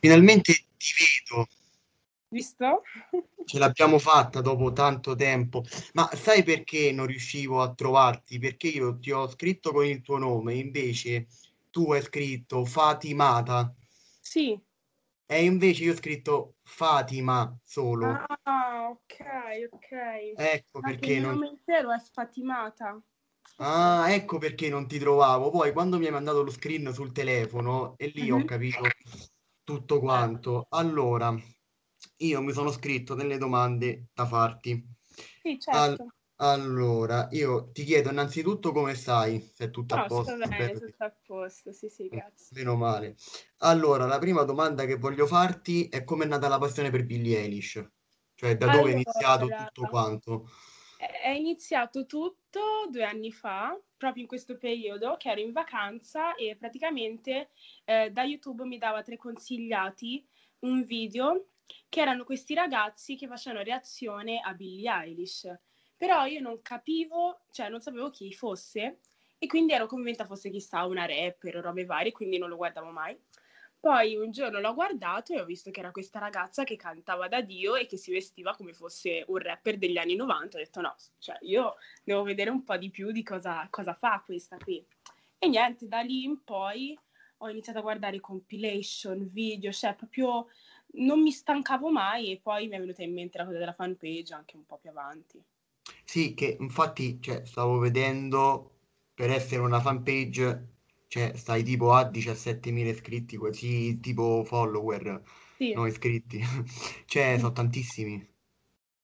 Finalmente ti vedo, Visto? ce l'abbiamo fatta dopo tanto tempo. Ma sai perché non riuscivo a trovarti? Perché io ti ho scritto con il tuo nome, invece tu hai scritto Fatimata Sì. e invece io ho scritto Fatima solo. Ah, ok, ok. Ecco Ma perché il non... nome intero è Fatimata. Ah, ecco perché non ti trovavo. Poi quando mi hai mandato lo screen sul telefono e lì ho Mhm. capito tutto quanto. Allora, io mi sono scritto delle domande da farti. Sì, certo. allora, io ti chiedo innanzitutto come stai, se è tutto a No, sto posto. bene, spero di- tutto a posto. Sì, sì, grazie. Meno male. Allora, la prima domanda che voglio farti è come è nata la passione per Billie Eilish? Cioè, da dove è iniziato Allora, tutto quanto? È iniziato tutto due anni fa, proprio in questo periodo, che ero in vacanza e praticamente eh, da YouTube mi dava tre consigliati un video che erano questi ragazzi che facevano reazione a Billie Eilish. Però io non capivo, cioè non sapevo chi fosse e quindi ero convinta fosse chissà una rapper o robe varie, quindi non lo guardavo mai. Poi un giorno l'ho guardato e ho visto che era questa ragazza che cantava da Dio e che si vestiva come fosse un rapper degli anni 90. Ho detto no, cioè io devo vedere un po' di più di cosa, cosa fa questa qui. E niente, da lì in poi ho iniziato a guardare compilation, video, cioè proprio non mi stancavo mai e poi mi è venuta in mente la cosa della fanpage anche un po' più avanti. Sì, che infatti, cioè, stavo vedendo per essere una fanpage, cioè, stai tipo a 17.000 iscritti, così tipo follower, Sì. non iscritti. Cioè, Sì. sono tantissimi.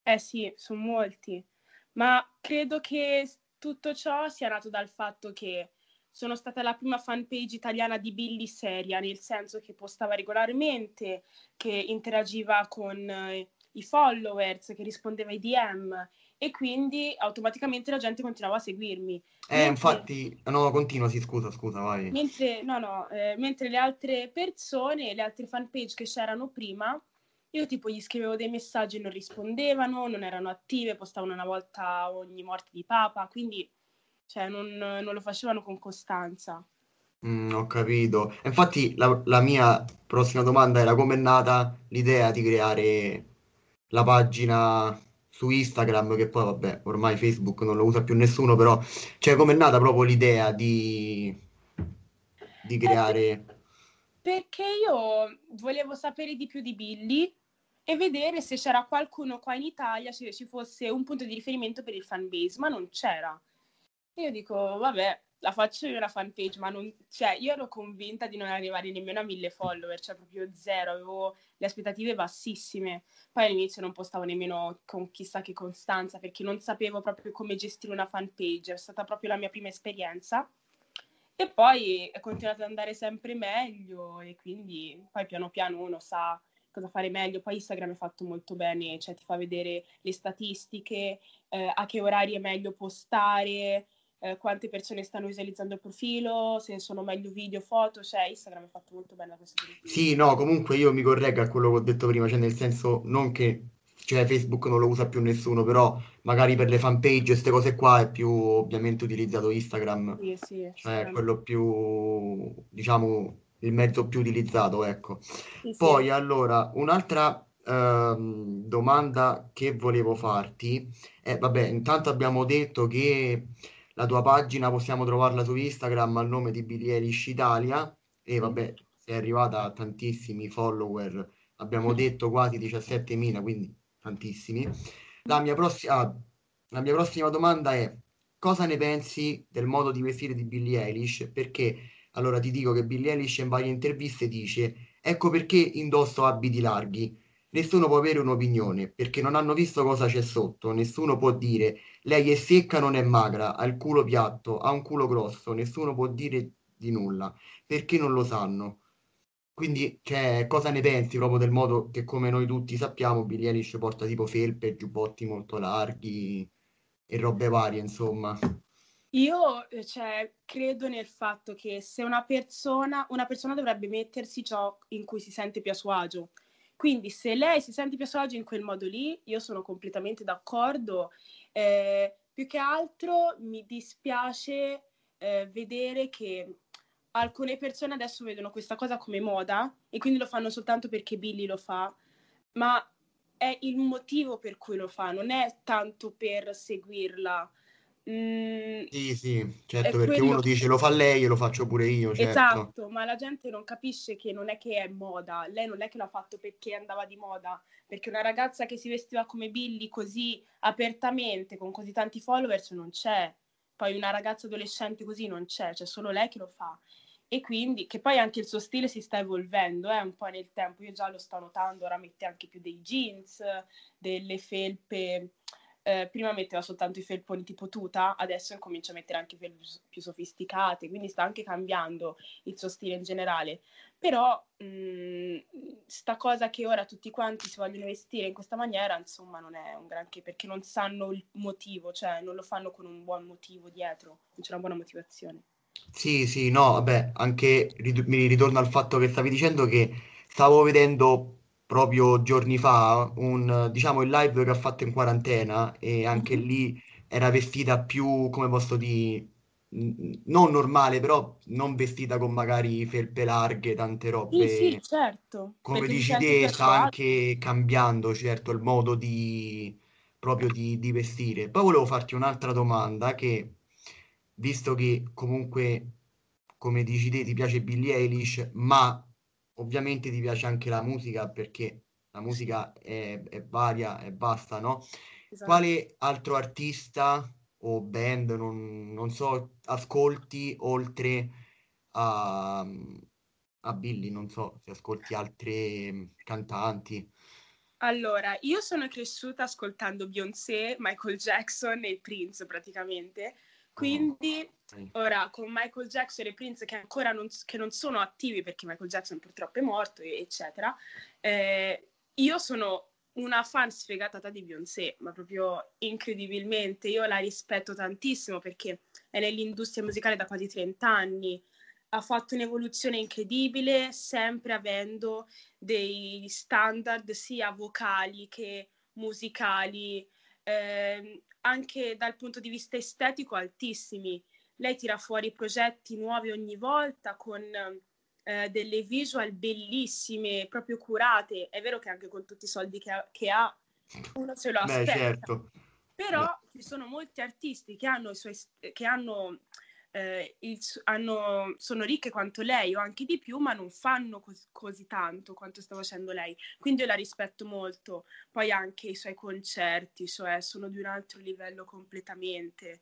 Eh sì, sono molti, ma credo che tutto ciò sia nato dal fatto che sono stata la prima fanpage italiana di Billy seria, nel senso che postava regolarmente, che interagiva con eh, i followers, che rispondeva ai DM e quindi automaticamente la gente continuava a seguirmi. Eh, Mentre- infatti, no, continua, sì, scusa, scusa, vai. Mentre, no, no, eh, mentre le altre persone, le altre fanpage che c'erano prima, io tipo gli scrivevo dei messaggi e non rispondevano, non erano attive, postavano una volta ogni morte di papa, quindi cioè, non, non lo facevano con costanza. Mm, ho capito. Infatti, la, la mia prossima domanda era come è nata l'idea di creare la pagina su Instagram, che poi, vabbè, ormai Facebook non lo usa più nessuno, però, cioè, come è nata proprio l'idea di, di creare... Perché io volevo sapere di più di Billy e vedere se c'era qualcuno qua in Italia, se ci fosse un punto di riferimento per il fanbase, ma non c'era. E io dico, vabbè, la faccio io la fanpage, ma non, cioè, io ero convinta di non arrivare nemmeno a mille follower, cioè proprio zero, avevo le aspettative bassissime. Poi all'inizio non postavo nemmeno con chissà che costanza, perché non sapevo proprio come gestire una fanpage, è stata proprio la mia prima esperienza. E poi è continuato ad andare sempre meglio e quindi poi piano piano uno sa cosa fare meglio. Poi Instagram è fatto molto bene, cioè ti fa vedere le statistiche, eh, a che orari è meglio postare, eh, quante persone stanno visualizzando il profilo, se sono meglio video, foto, cioè Instagram è fatto molto bene da questo punto di vista. Sì, no, comunque io mi correggo a quello che ho detto prima, cioè nel senso non che cioè, Facebook non lo usa più nessuno, però magari per le fanpage, queste cose qua è più ovviamente utilizzato Instagram, Sì, sì, cioè quello più, diciamo, il mezzo più utilizzato, ecco. Sì. Poi allora, un'altra ehm, domanda che volevo farti è, vabbè, intanto abbiamo detto che la tua pagina possiamo trovarla su Instagram al nome di Billie Eilish Italia e vabbè, sei arrivata a tantissimi follower, abbiamo detto quasi 17.000, quindi tantissimi. La mia prossima, ah, la mia prossima domanda è cosa ne pensi del modo di vestire di Billie Eilish? Perché allora ti dico che Billie Eilish in varie interviste dice ecco perché indosso abiti larghi. Nessuno può avere un'opinione perché non hanno visto cosa c'è sotto. Nessuno può dire lei è secca, non è magra, ha il culo piatto, ha un culo grosso. Nessuno può dire di nulla. Perché non lo sanno? Quindi, cioè, cosa ne pensi proprio del modo che, come noi tutti sappiamo, Billie Eilish porta tipo felpe, giubbotti molto larghi e robe varie, insomma. Io eh, cioè, credo nel fatto che se una persona, una persona dovrebbe mettersi ciò in cui si sente più a suo agio. Quindi se lei si sente più a suo agio in quel modo lì, io sono completamente d'accordo. Eh, più che altro mi dispiace eh, vedere che alcune persone adesso vedono questa cosa come moda e quindi lo fanno soltanto perché Billy lo fa, ma è il motivo per cui lo fa, non è tanto per seguirla. Mm, sì, sì, certo, perché quello... uno dice lo fa lei e lo faccio pure io. Certo. Esatto, ma la gente non capisce che non è che è moda, lei non è che l'ha fatto perché andava di moda, perché una ragazza che si vestiva come Billy così apertamente, con così tanti followers, non c'è. Poi una ragazza adolescente così non c'è, c'è solo lei che lo fa. E quindi, che poi anche il suo stile si sta evolvendo eh, un po' nel tempo, io già lo sto notando, ora mette anche più dei jeans, delle felpe eh, prima metteva soltanto i felponi tipo tuta, adesso comincia a mettere anche felpe più sofisticate, quindi sta anche cambiando il suo stile in generale. Però mh, mm, sta cosa che ora tutti quanti si vogliono vestire in questa maniera, insomma, non è un granché perché non sanno il motivo, cioè non lo fanno con un buon motivo dietro, non c'è una buona motivazione. Sì, sì, no, vabbè, anche mi ritorno al fatto che stavi dicendo che stavo vedendo proprio giorni fa un, diciamo, il live che ha fatto in quarantena e anche mm-hmm. lì era vestita più, come posso dire, non normale, però non vestita con magari felpe larghe, tante robe. Sì, sì, certo. Come dici te, sta anche cambiando, certo, il modo di proprio di, di vestire. Poi volevo farti un'altra domanda che, visto che comunque, come dici te, ti piace Billie Eilish, ma ovviamente ti piace anche la musica perché la musica è, è varia e basta, no? Esatto. Quale altro artista o band, non, non so, ascolti oltre a, a Billy, non so se ascolti altri cantanti. Allora, io sono cresciuta ascoltando Beyoncé, Michael Jackson e Prince praticamente, quindi ora con Michael Jackson e Prince che ancora non, che non sono attivi perché Michael Jackson purtroppo è morto, eccetera, eh, io sono una fan sfegatata di Beyoncé, ma proprio incredibilmente. Io la rispetto tantissimo perché è nell'industria musicale da quasi 30 anni, ha fatto un'evoluzione incredibile, sempre avendo dei standard sia vocali che musicali, eh, anche dal punto di vista estetico altissimi. Lei tira fuori progetti nuovi ogni volta con eh, delle visual bellissime, proprio curate. È vero che anche con tutti i soldi che ha, che ha uno se lo aspetta. Beh, certo. Però Beh. ci sono molti artisti che hanno, i suoi, che hanno eh, il, hanno, sono ricche quanto lei o anche di più, ma non fanno cos- così tanto quanto sta facendo lei. Quindi io la rispetto molto. Poi anche i suoi concerti, cioè sono di un altro livello completamente.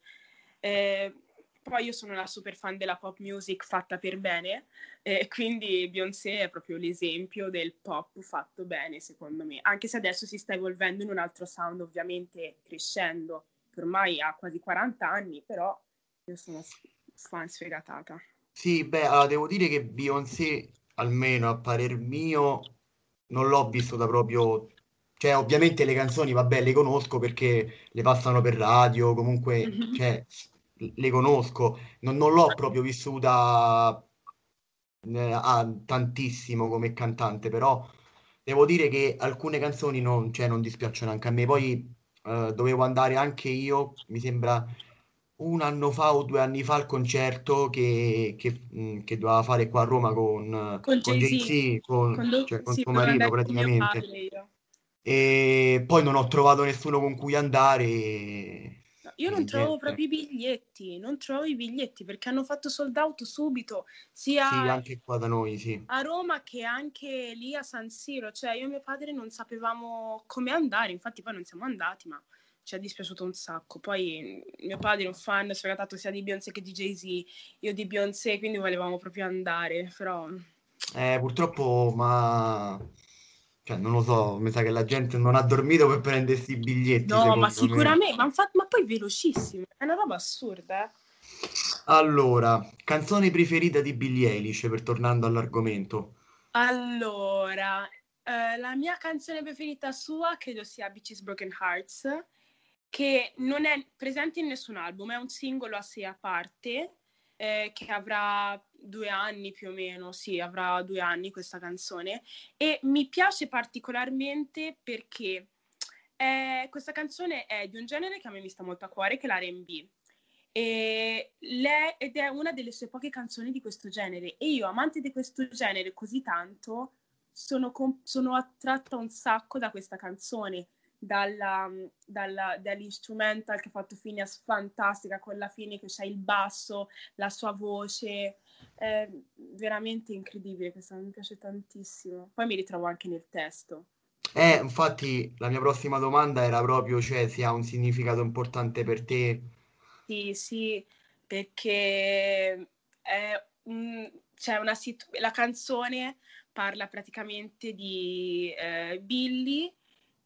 Eh, poi io sono una super fan della pop music fatta per bene, e quindi Beyoncé è proprio l'esempio del pop fatto bene, secondo me. Anche se adesso si sta evolvendo in un altro sound, ovviamente crescendo. Ormai ha quasi 40 anni, però io sono fan sfegatata. Sì, beh, allora, devo dire che Beyoncé, almeno a parer mio, non l'ho visto da proprio... Cioè, ovviamente le canzoni, vabbè, le conosco perché le passano per radio, comunque, mm-hmm. cioè, le conosco. Non, non l'ho proprio vissuta eh, ah, tantissimo come cantante, però devo dire che alcune canzoni non, cioè, non dispiacciono anche a me. Poi eh, dovevo andare anche io, mi sembra un anno fa o due anni fa al concerto che, che, mm, che doveva fare qua a Roma con, con, con Jay-Z, con, Quando, cioè, con sì, suo marito praticamente. E poi non ho trovato nessuno con cui andare. io non trovo proprio i biglietti, non trovo i biglietti perché hanno fatto sold out subito, sia sì, anche qua da noi, sì. a Roma che anche lì a San Siro. Cioè, io e mio padre non sapevamo come andare, infatti poi non siamo andati, ma ci è dispiaciuto un sacco. Poi mio padre è un fan sfegatato sia di Beyoncé che di Jay-Z, io di Beyoncé, quindi volevamo proprio andare, però... Eh, purtroppo, ma... Cioè, non lo so, mi sa che la gente non ha dormito per prendersi i biglietti. No, ma sicuramente, ma, infatti, ma, poi velocissimo, è una roba assurda, eh. Allora, canzone preferita di Billie Eilish, per tornando all'argomento. Allora, eh, la mia canzone preferita sua credo sia Beaches Broken Hearts, che non è presente in nessun album, è un singolo a sé a parte, eh, che avrà due anni più o meno, sì, avrà due anni questa canzone, e mi piace particolarmente perché eh, questa canzone è di un genere che a me mi sta molto a cuore, che è l'R&B. E lei, ed è una delle sue poche canzoni di questo genere. E io, amante di questo genere così tanto, sono, com- sono attratta un sacco da questa canzone, dalla, dalla, dall'instrumental che ha fatto Phineas fantastica, con la fine che c'è il basso, la sua voce, è veramente incredibile, questa mi piace tantissimo. Poi mi ritrovo anche nel testo. Eh, infatti la mia prossima domanda era proprio, cioè, se ha un significato importante per te. Sì, sì, perché è un, c'è una situ- la canzone parla praticamente di eh, Billy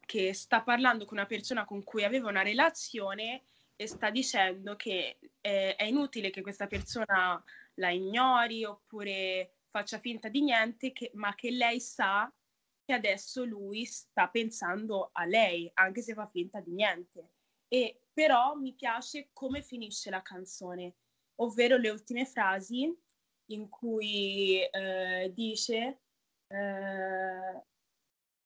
che sta parlando con una persona con cui aveva una relazione e sta dicendo che eh, è inutile che questa persona la ignori oppure faccia finta di niente, che, ma che lei sa che adesso lui sta pensando a lei, anche se fa finta di niente. E però mi piace come finisce la canzone, ovvero le ultime frasi in cui eh, dice eh,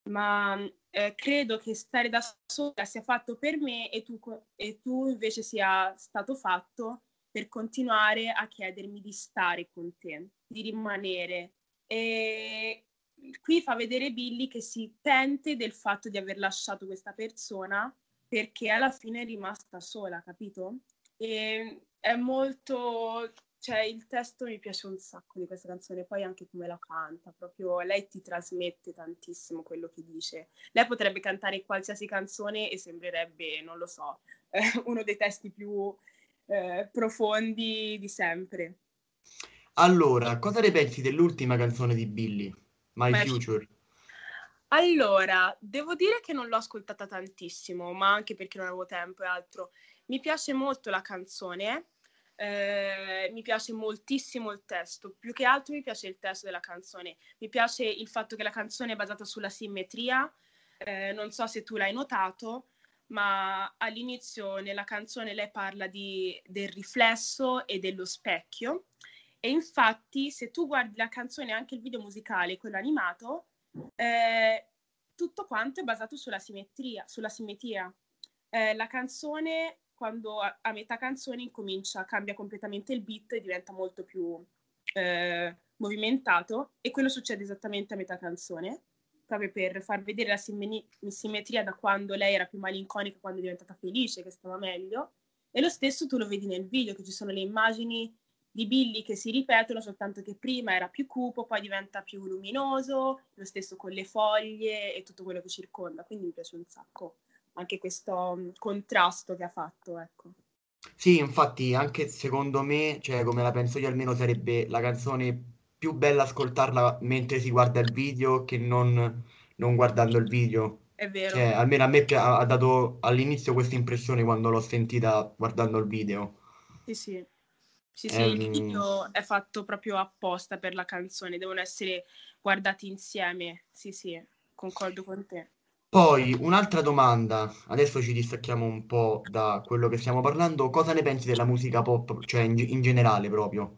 ma eh, credo che stare da sola sia fatto per me e tu, e tu invece sia stato fatto per continuare a chiedermi di stare con te, di rimanere. E qui fa vedere Billy che si pente del fatto di aver lasciato questa persona perché alla fine è rimasta sola, capito? E è molto cioè il testo mi piace un sacco di questa canzone, poi anche come la canta, proprio lei ti trasmette tantissimo quello che dice. Lei potrebbe cantare qualsiasi canzone e sembrerebbe, non lo so, eh, uno dei testi più eh, profondi di sempre. Allora, cosa ne pensi dell'ultima canzone di Billy, My My Future? Allora, devo dire che non l'ho ascoltata tantissimo, ma anche perché non avevo tempo e altro. Mi piace molto la canzone, eh, mi piace moltissimo il testo, più che altro mi piace il testo della canzone, mi piace il fatto che la canzone è basata sulla simmetria, eh, non so se tu l'hai notato, ma all'inizio nella canzone lei parla di, del riflesso e dello specchio e infatti se tu guardi la canzone anche il video musicale, quello animato, eh, tutto quanto è basato sulla simmetria. Sulla simmetria. Eh, la canzone, quando a, a, metà canzone incomincia, cambia completamente il beat e diventa molto più eh, movimentato e quello succede esattamente a metà canzone, proprio per far vedere la simmeni- simmetria da quando lei era più malinconica, quando è diventata felice, che stava meglio. E lo stesso tu lo vedi nel video, che ci sono le immagini di Billy che si ripetono, soltanto che prima era più cupo, poi diventa più luminoso, lo stesso con le foglie e tutto quello che circonda, quindi mi piace un sacco anche questo um, contrasto che ha fatto, ecco. Sì, infatti anche secondo me, cioè come la penso io almeno, sarebbe la canzone più bella ascoltarla mentre si guarda il video che non, non guardando il video. È vero. Cioè, almeno a me ha, ha dato all'inizio questa impressione quando l'ho sentita guardando il video. Sì, sì. Sì, sì, il video è fatto proprio apposta per la canzone, devono essere guardati insieme. Sì, sì, concordo con te. Poi un'altra domanda, adesso ci distacchiamo un po' da quello che stiamo parlando, cosa ne pensi della musica pop, cioè in, in generale proprio?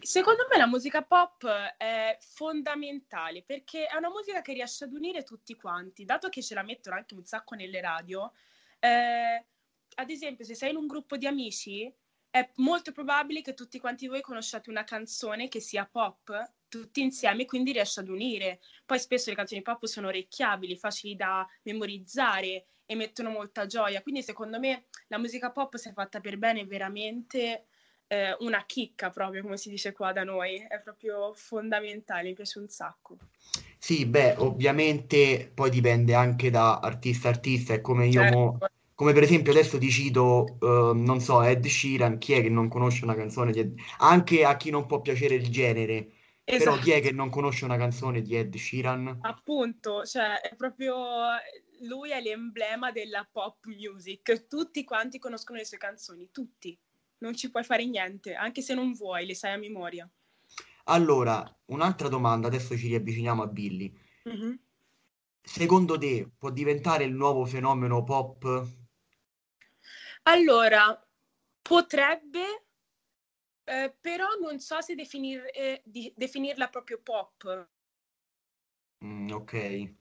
Secondo me la musica pop è fondamentale perché è una musica che riesce ad unire tutti quanti, dato che ce la mettono anche un sacco nelle radio. Eh, ad esempio, se sei in un gruppo di amici, è molto probabile che tutti quanti voi conosciate una canzone che sia pop tutti insieme, quindi riesce ad unire. Poi spesso le canzoni pop sono orecchiabili, facili da memorizzare e mettono molta gioia. Quindi secondo me la musica pop, se fatta per bene, è veramente eh, una chicca, proprio come si dice qua da noi. È proprio fondamentale, mi piace un sacco. Sì, beh, ovviamente poi dipende anche da artista a artista, è come io Certo. mo- come per esempio adesso ti cito, eh, non so, Ed Sheeran, chi è che non conosce una canzone di Ed... Anche a chi non può piacere il genere, però chi è Esatto. che non conosce una canzone di Ed Sheeran? Appunto, cioè è proprio lui è l'emblema della pop music. Tutti quanti conoscono le sue canzoni, tutti. non ci puoi fare niente, anche se non vuoi, le sai a memoria. Allora, un'altra domanda, adesso ci riavviciniamo a Billy. Mhm. Secondo te può diventare il nuovo fenomeno pop? Allora, potrebbe, eh, però non so se definir- eh, di- definirla proprio pop. Mm, ok.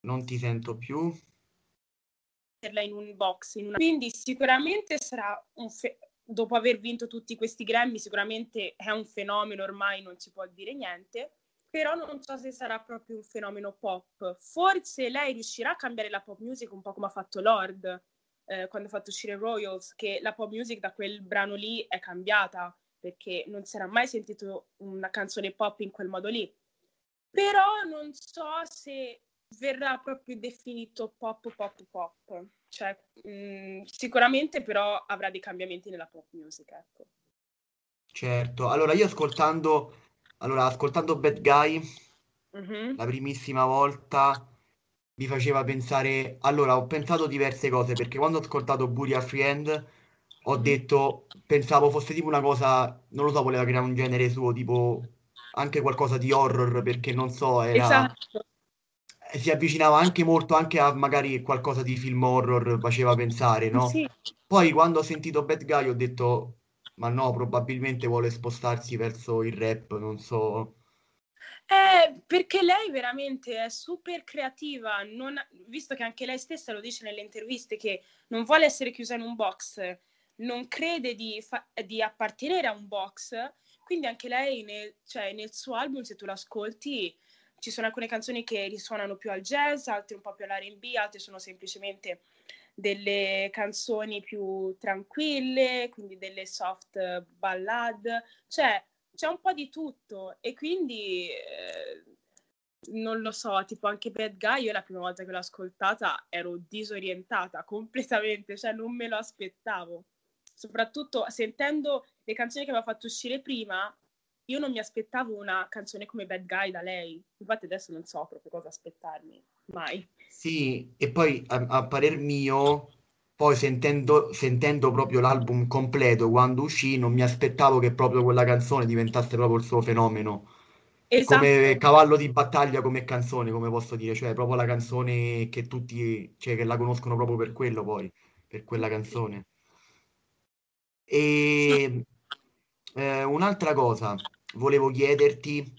Non ti sento più. metterla in un box. in una- Quindi sicuramente sarà un fe- dopo aver vinto tutti questi Grammy, sicuramente è un fenomeno ormai, non si può dire niente. Però non so se sarà proprio un fenomeno pop. Forse lei riuscirà a cambiare la pop music un po' come ha fatto Lord eh, quando ha fatto uscire Royals, che la pop music da quel brano lì è cambiata perché non si era mai sentito una canzone pop in quel modo lì. Però non so se verrà proprio definito pop pop pop. Cioè, mh, sicuramente però avrà dei cambiamenti nella pop music, ecco. Certo. Allora, io ascoltando, allora, ascoltando Bad Guy Mhm. la primissima volta mi faceva pensare. Allora, ho pensato diverse cose perché quando ho ascoltato Burial Friend ho Mhm. detto, pensavo fosse tipo una cosa, non lo so, voleva creare un genere suo, tipo anche qualcosa di horror perché non so, era. Esatto. eh, si avvicinava anche molto anche a magari qualcosa di film horror, faceva pensare, no? Sì, Poi quando ho sentito Bad Guy ho detto, ma no, probabilmente vuole spostarsi verso il rap, non so. Eh, perché lei veramente è super creativa, non- visto che anche lei stessa lo dice nelle interviste che non vuole essere chiusa in un box, non crede di, fa- di appartenere a un box, quindi anche lei nel, cioè, nel suo album, se tu l'ascolti, ci sono alcune canzoni che risuonano più al jazz, altre un po' più all'R&B, altre sono semplicemente delle canzoni più tranquille, quindi delle soft ballad, cioè c'è un po' di tutto e quindi eh, non lo so, tipo anche Bad Guy, io la prima volta che l'ho ascoltata ero disorientata completamente, cioè non me lo aspettavo. Soprattutto sentendo le canzoni che aveva fatto uscire prima, io non mi aspettavo una canzone come Bad Guy da lei. Infatti adesso non so proprio cosa aspettarmi, mai. Sì, e poi a, a parer mio, poi sentendo, sentendo proprio l'album completo quando uscì, non mi aspettavo che proprio quella canzone diventasse proprio il suo fenomeno. Esatto. Come cavallo di battaglia, come canzone, come posso dire, cioè proprio la canzone che tutti, cioè che la conoscono proprio per quello poi, per quella canzone. E eh, un'altra cosa, volevo chiederti,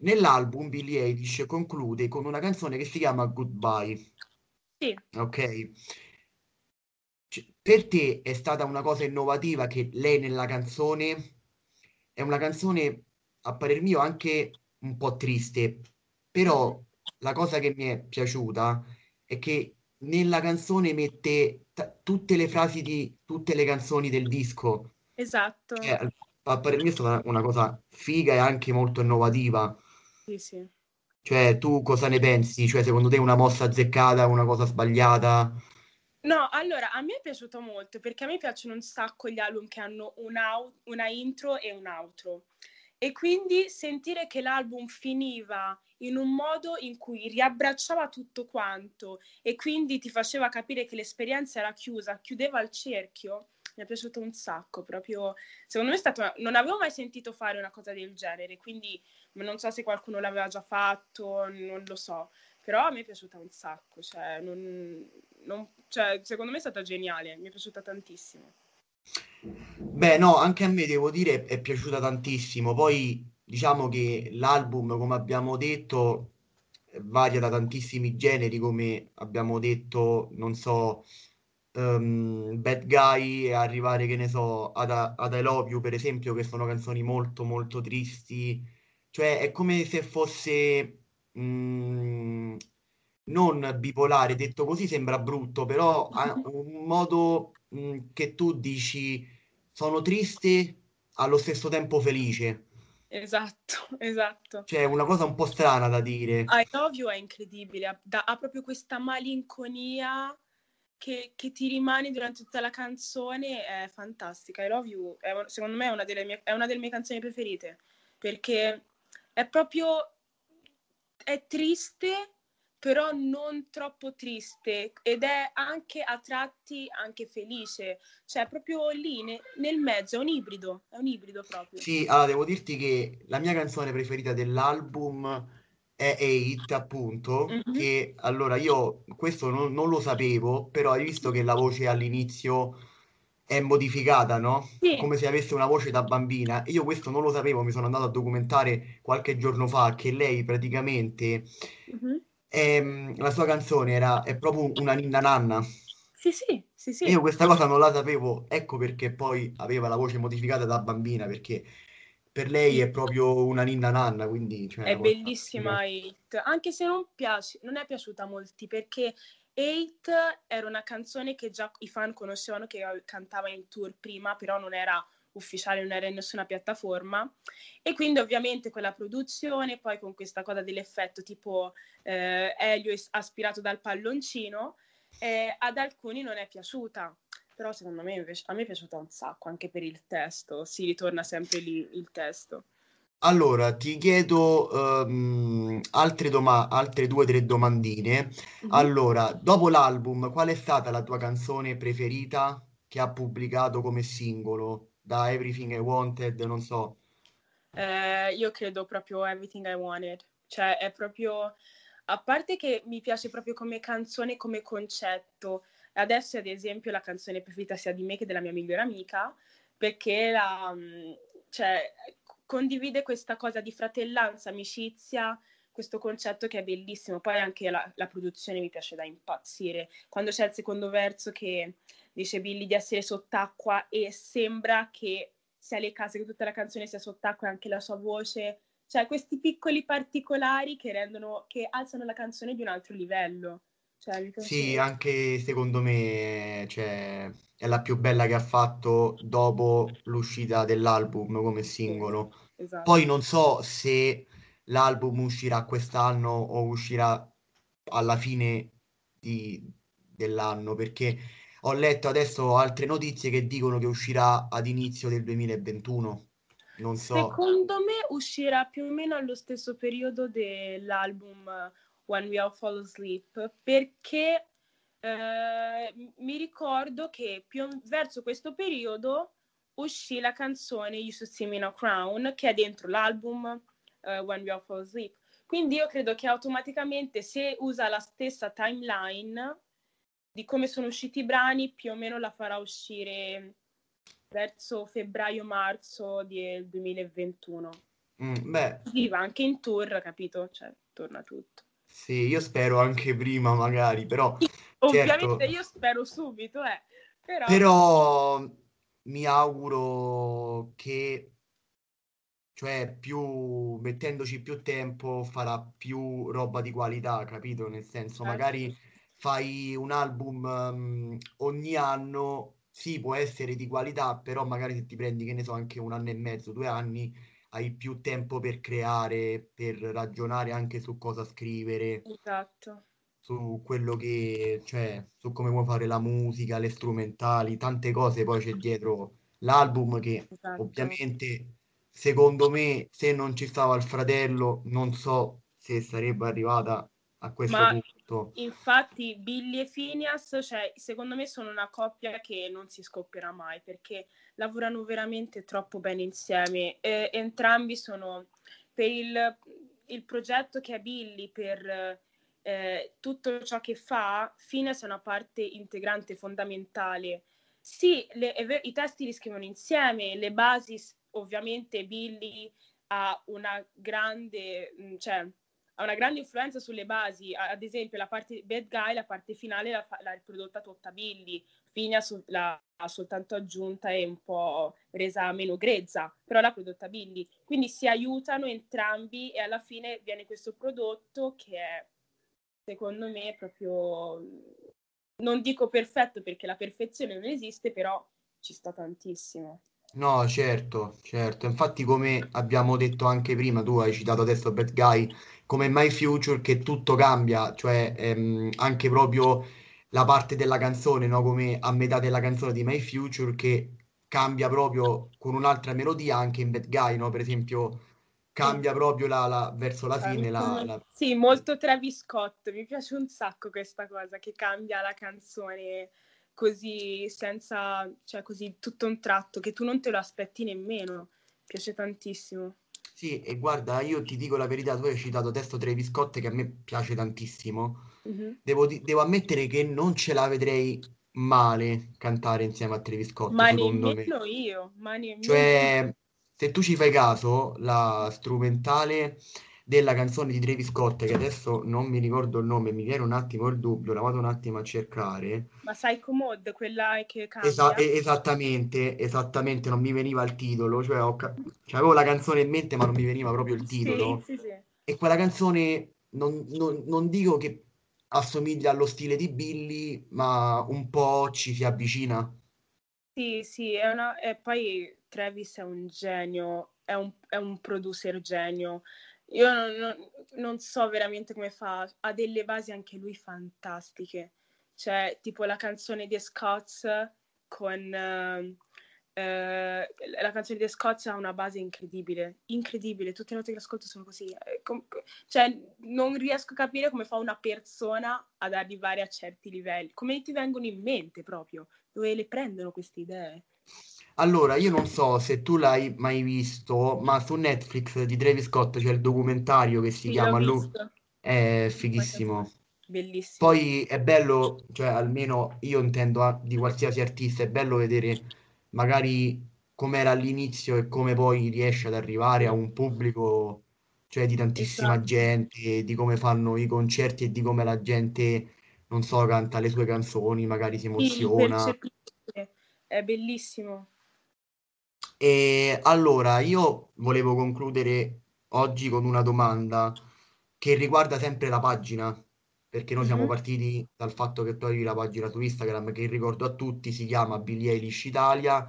nell'album Billie Eilish conclude con una canzone che si chiama Goodbye, Sì. ok? Per te è stata una cosa innovativa che lei nella canzone è una canzone, a parer mio, anche un po' triste, però la cosa che mi è piaciuta è che nella canzone mette t- tutte le frasi di tutte le canzoni del disco. Esatto. A a parer mio è stata una cosa figa e anche molto innovativa. Sì, sì. Cioè, tu cosa ne pensi? Cioè, secondo te è una mossa azzeccata, una cosa sbagliata? No, allora a me è piaciuto molto perché a me piacciono un sacco gli album che hanno un una intro e un outro. E quindi sentire che l'album finiva in un modo in cui riabbracciava tutto quanto e quindi ti faceva capire che l'esperienza era chiusa, chiudeva il cerchio, mi è piaciuto un sacco, proprio secondo me è stato non avevo mai sentito fare una cosa del genere, quindi non so se qualcuno l'aveva già fatto, non lo so, però a me è piaciuta un sacco, cioè, non, non- cioè, secondo me è stata geniale, mi è piaciuta tantissimo. Beh, no, anche a me devo dire è piaciuta tantissimo. Poi diciamo che l'album, come abbiamo detto, varia da tantissimi generi, come abbiamo detto, non so, ehm, Bad Guy e arrivare, che ne so, ad, ad I Love You, per esempio, che sono canzoni molto, molto tristi. Cioè, è come se fosse mm, non bipolare, detto così sembra brutto, però ha un modo mm, che tu dici sono triste allo stesso tempo felice. Esatto, esatto. Cioè, una cosa un po' strana da dire. I Love You è incredibile, ha, da- ha proprio questa malinconia che, che ti rimane durante tutta la canzone, è fantastica. I Love You è, secondo me è una delle mie, è una delle mie canzoni preferite, perché è proprio, è triste, però non troppo triste ed è anche a tratti anche felice, cioè proprio lì ne- nel mezzo, è un ibrido, è un ibrido proprio. Sì, allora devo dirti che la mia canzone preferita dell'album è Hate, appunto, Mhm. che allora io questo non, non lo sapevo, però hai visto che la voce all'inizio è modificata, no? Sì. Come se avesse una voce da bambina. Io questo non lo sapevo, mi sono andato a documentare qualche giorno fa che lei praticamente Mhm. ehm, la sua canzone era è proprio una ninna nanna. Sì, sì, sì, sì. Io questa cosa non la sapevo, ecco perché poi aveva la voce modificata da bambina, perché per lei è proprio una ninna nanna, quindi cioè, È una cosa bellissima Hate, anche se non piace, non è piaciuta a molti perché Hate era una canzone che già i fan conoscevano che cantava in tour prima, però non era ufficiale, non era in nessuna piattaforma e quindi ovviamente con la produzione, poi con questa cosa dell'effetto tipo eh, Elio aspirato dal palloncino, eh, ad alcuni non è piaciuta. Però secondo me invece a me è piaciuta un sacco anche per il testo, si ritorna sempre lì il testo. Allora, ti chiedo ehm, altre, doma- altre due o tre domandine. Mhm. Allora, dopo l'album, qual è stata la tua canzone preferita che ha pubblicato come singolo? Da Everything I Wanted, non so. Eh, io credo proprio Everything I Wanted, cioè è proprio, a parte che mi piace proprio come canzone, come concetto, adesso ad esempio la canzone preferita sia di me che della mia migliore amica, perché la, mm, cioè, condivide questa cosa di fratellanza, amicizia, questo concetto che è bellissimo, poi anche la, la produzione mi piace da impazzire, quando c'è il secondo verso che dice Billy di essere sott'acqua e sembra che sia le case, che tutta la canzone sia sott'acqua e anche la sua voce, cioè questi piccoli particolari che rendono, che alzano la canzone di un altro livello. Cioè, Sì, anche secondo me, cioè, è la più bella che ha fatto dopo l'uscita dell'album come singolo. esatto. Poi non so se l'album uscirà quest'anno o uscirà alla fine di- dell'anno, perché ho letto adesso altre notizie che dicono che uscirà ad inizio del 2021. Non so. Secondo me uscirà più o meno allo stesso periodo dell'album When We All Fall Asleep, perché eh, mi ricordo che più verso questo periodo uscì la canzone You Should See Me a Crown, che è dentro l'album eh, When We All Fall Asleep. Quindi io credo che automaticamente se usa la stessa timeline di come sono usciti i brani, più o meno la farà uscire verso febbraio-marzo del 2021. Mm, beh, Così va anche in tour, capito? Cioè, torna tutto. Sì, io spero anche prima magari, però Ovviamente certo. io spero subito, eh. Però, Però mi auguro che, cioè, più mettendoci più tempo farà più roba di qualità, capito? Nel senso, Certo. magari fai un album ehm, ogni anno, sì, può essere di qualità, però magari se ti prendi, che ne so, anche un anno e mezzo, due anni, hai più tempo per creare, per ragionare anche su cosa scrivere Esatto. su quello che, cioè, su come vuoi fare la musica, le strumentali, tante cose poi c'è dietro l'album che Esatto. ovviamente secondo me se non ci stava il fratello non so se sarebbe arrivata a questo Ma punto. infatti Billy e Phineas, cioè, secondo me sono una coppia che non si scoppierà mai perché lavorano veramente troppo bene insieme. E, entrambi sono per il, il progetto che è Billy, per eh, tutto ciò che fa, Phineas è una parte integrante fondamentale. Sì, le- i testi li scrivono insieme, le basi, ovviamente Billy ha una grande, mh, cioè, ha una grande influenza sulle basi, ad esempio la parte Bad Guy, la parte finale l'ha, l'ha riprodotta tutta Billy, Phineas l'ha ha soltanto aggiunta e un po' resa meno grezza, però l'ha prodotta Billy. Quindi si aiutano entrambi e alla fine viene questo prodotto che è, secondo me, proprio, non dico perfetto perché la perfezione non esiste, però ci sta tantissimo. No, certo, certo. Infatti, come abbiamo detto anche prima, tu hai citato adesso Bad Guy, come My Future, che tutto cambia, cioè ehm, anche proprio la parte della canzone, no? Come a metà della canzone di My Future, che cambia proprio con un'altra melodia anche in Bad Guy, no? Per esempio, cambia proprio la, la- verso la fine la, la- Sì, molto Travis Scott, mi piace un sacco questa cosa che cambia la canzone così senza, cioè così tutto un tratto che tu non te lo aspetti nemmeno. Mi piace tantissimo. Sì, e guarda, io ti dico la verità, tu hai citato testo Travis Scott che a me piace tantissimo. Mhm. Devo, devo ammettere che non ce la vedrei male cantare insieme a Travis Scott, Ma secondo me. io, ma nemmeno Cioè, se tu ci fai caso, la strumentale della canzone di Travis Scott, che adesso non mi ricordo il nome, mi viene un attimo il dubbio, la vado un attimo a cercare. Ma Psycho Mode, quella che cambia? Esa- esattamente, esattamente, non mi veniva il titolo, cioè, ca- cioè, avevo la canzone in mente, ma non mi veniva proprio il titolo. Sì, sì, sì. E quella canzone non, non- non dico che assomiglia allo stile di Billy, ma un po' ci si avvicina. Sì, sì, è una... e poi Travis è un genio, è un, è un producer genio. Io non, non- non so veramente come fa, ha delle basi anche lui fantastiche. Cioè, tipo la canzone di Scots con... eh, eh, la canzone di Scots ha una base incredibile, incredibile, tutte le note che ascolto sono così. eh, com- cioè, non riesco a capire come fa una persona ad arrivare a certi livelli, come ti vengono in mente proprio dove le prendono queste idee? Allora, io non so se tu l'hai mai visto, ma su Netflix di Travis Scott c'è il documentario che si Sì, chiama Lu-. È fighissimo. Bellissimo. Poi è bello, cioè almeno io intendo ah, di qualsiasi artista, è bello vedere magari com'era all'inizio e come poi riesce ad arrivare a un pubblico, cioè di tantissima Esatto. gente, di come fanno i concerti e di come la gente, non so, canta le sue canzoni, magari si Sì, emoziona. percepisce. È bellissimo. E allora io volevo concludere oggi con una domanda che riguarda sempre la pagina, perché noi siamo Mhm. partiti dal fatto che tu avevi la pagina su Instagram che ricordo a tutti, si chiama Billie Eilish Italia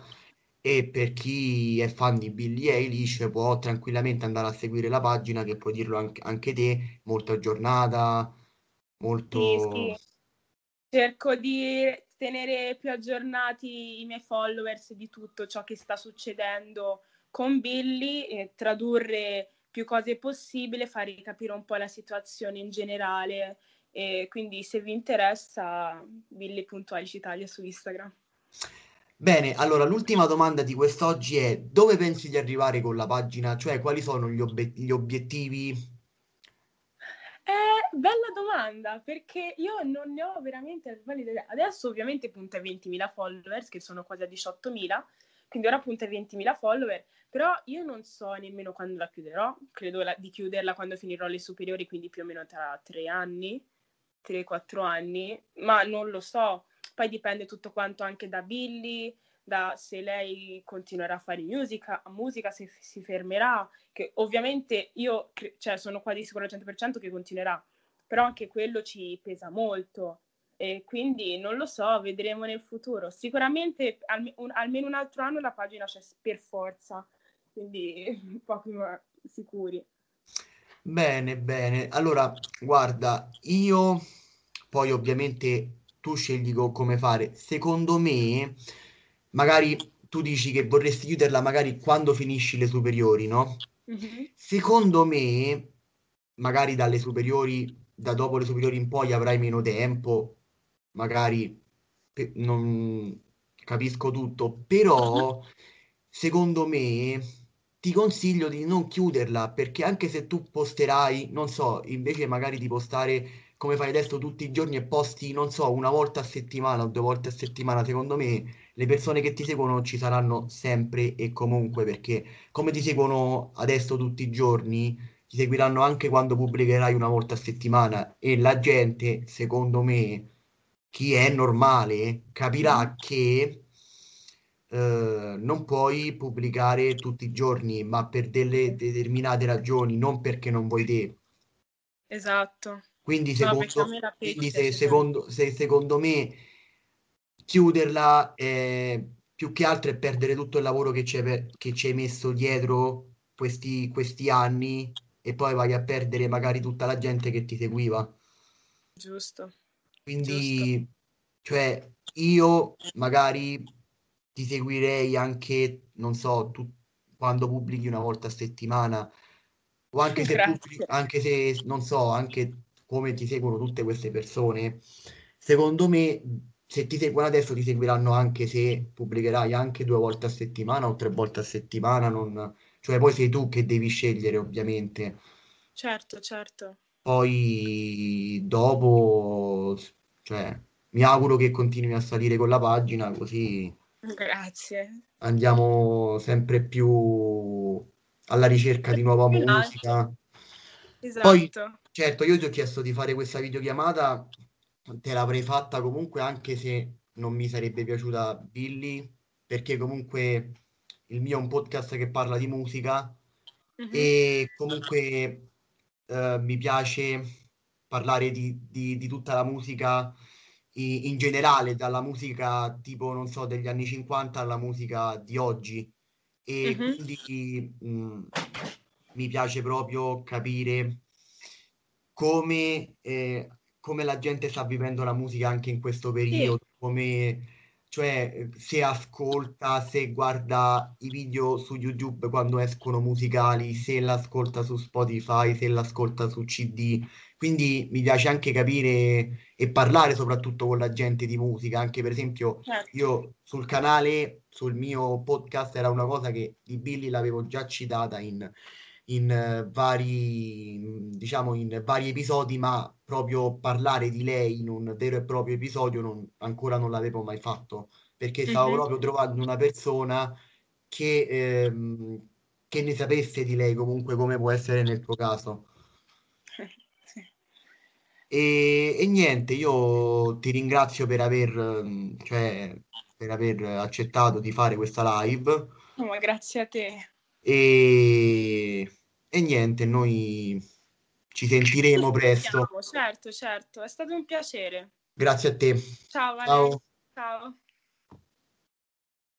e per chi è fan di Billie Eilish può tranquillamente andare a seguire la pagina che puoi dirlo anche, anche te, molto aggiornata, Sì, molto... sì. Cerco di tenere più aggiornati i miei followers di tutto ciò che sta succedendo con Billy, e tradurre più cose possibile, fare capire un po' la situazione in generale. E quindi se vi interessa, Billy.Alice Italia su Instagram. Bene, allora l'ultima domanda di quest'oggi è dove pensi di arrivare con la pagina? Cioè quali sono gli, obbe- gli obiettivi? Eh, bella domanda, perché io non ne ho veramente valida idea. Adesso ovviamente punta ai 20.000 followers, che sono quasi a 18.000, quindi ora punta ai 20.000 follower, però io non so nemmeno quando la chiuderò, credo la- di chiuderla quando finirò le superiori, quindi più o meno tra tre anni, 3-4 anni, ma non lo so. Poi dipende tutto quanto anche da Billy, da se lei continuerà a fare musica, musica se f- si fermerà, che ovviamente io cre- cioè, sono quasi sicura al 100% che continuerà, però anche quello ci pesa molto e quindi non lo so, vedremo nel futuro. Sicuramente alme- un- almeno un altro anno la pagina c'è per forza, quindi poco ma sicuri. Bene, bene. Allora, guarda, io poi ovviamente tu scegli co- come fare. Secondo me, magari tu dici che vorresti chiuderla magari quando finisci le superiori, no? Mhm. Secondo me, magari dalle superiori, da dopo le superiori in poi avrai meno tempo, magari pe- non capisco tutto, però secondo me ti consiglio di non chiuderla perché anche se tu posterai, non so, invece magari di postare come fai adesso tutti i giorni e posti, non so, una volta a settimana o due volte a settimana, secondo me le persone che ti seguono ci saranno sempre e comunque perché come ti seguono adesso tutti i giorni, ti seguiranno anche quando pubblicherai una volta a settimana e la gente, secondo me, chi è normale, capirà che eh, non puoi pubblicare tutti i giorni, ma per delle determinate ragioni, non perché non vuoi te. Esatto. Quindi secondo, quindi se, secondo, se secondo me chiuderla è più che altro è perdere tutto il lavoro che ci hai, messo dietro questi, questi anni e poi vai a perdere magari tutta la gente che ti seguiva. Giusto. Quindi, cioè, io magari ti seguirei anche, non so, tu quando pubblichi una volta a settimana, O anche se, Grazie. pubblici- anche se, non so, anche come ti seguono tutte queste persone, secondo me, se ti seguono adesso, ti seguiranno anche se pubblicherai anche due volte a settimana o tre volte a settimana, non- cioè poi sei tu che devi scegliere, ovviamente. Certo, certo. Poi dopo, cioè, mi auguro che continui a salire con la pagina, così Grazie. andiamo sempre più alla ricerca di nuova In alto. musica. Esatto. Certo, io ti ho chiesto di fare questa videochiamata, te l'avrei fatta comunque anche se non mi sarebbe piaciuta Billy, perché comunque il mio è un podcast che parla di musica Mhm. e comunque eh, mi piace parlare di, di- di tutta la musica i- in generale, dalla musica tipo, non so, degli anni 50 alla musica di oggi. E Mhm. quindi mh, mi piace proprio capire come, eh, come la gente sta vivendo la musica anche in questo periodo, come, cioè, se ascolta, se guarda i video su YouTube quando escono musicali, se l'ascolta su Spotify, se l'ascolta su CD. Quindi mi piace anche capire e parlare soprattutto con la gente di musica, anche per esempio Certo. io sul canale, sul mio podcast, era una cosa che di Billy l'avevo già citata in, in eh, vari, diciamo, in vari episodi, ma proprio parlare di lei in un vero e proprio episodio non- ancora non l'avevo mai fatto, perché stavo Mhm. proprio trovando una persona che, ehm, che ne sapesse di lei comunque come può essere nel tuo caso. Sì. E, e niente, io ti ringrazio per aver, ehm, cioè, per aver accettato di fare questa live No, grazie a te. e, e niente, noi ci sentiremo presto. Certo, certo. È stato un piacere. Grazie a te. Ciao, Vale. Ciao. Ciao.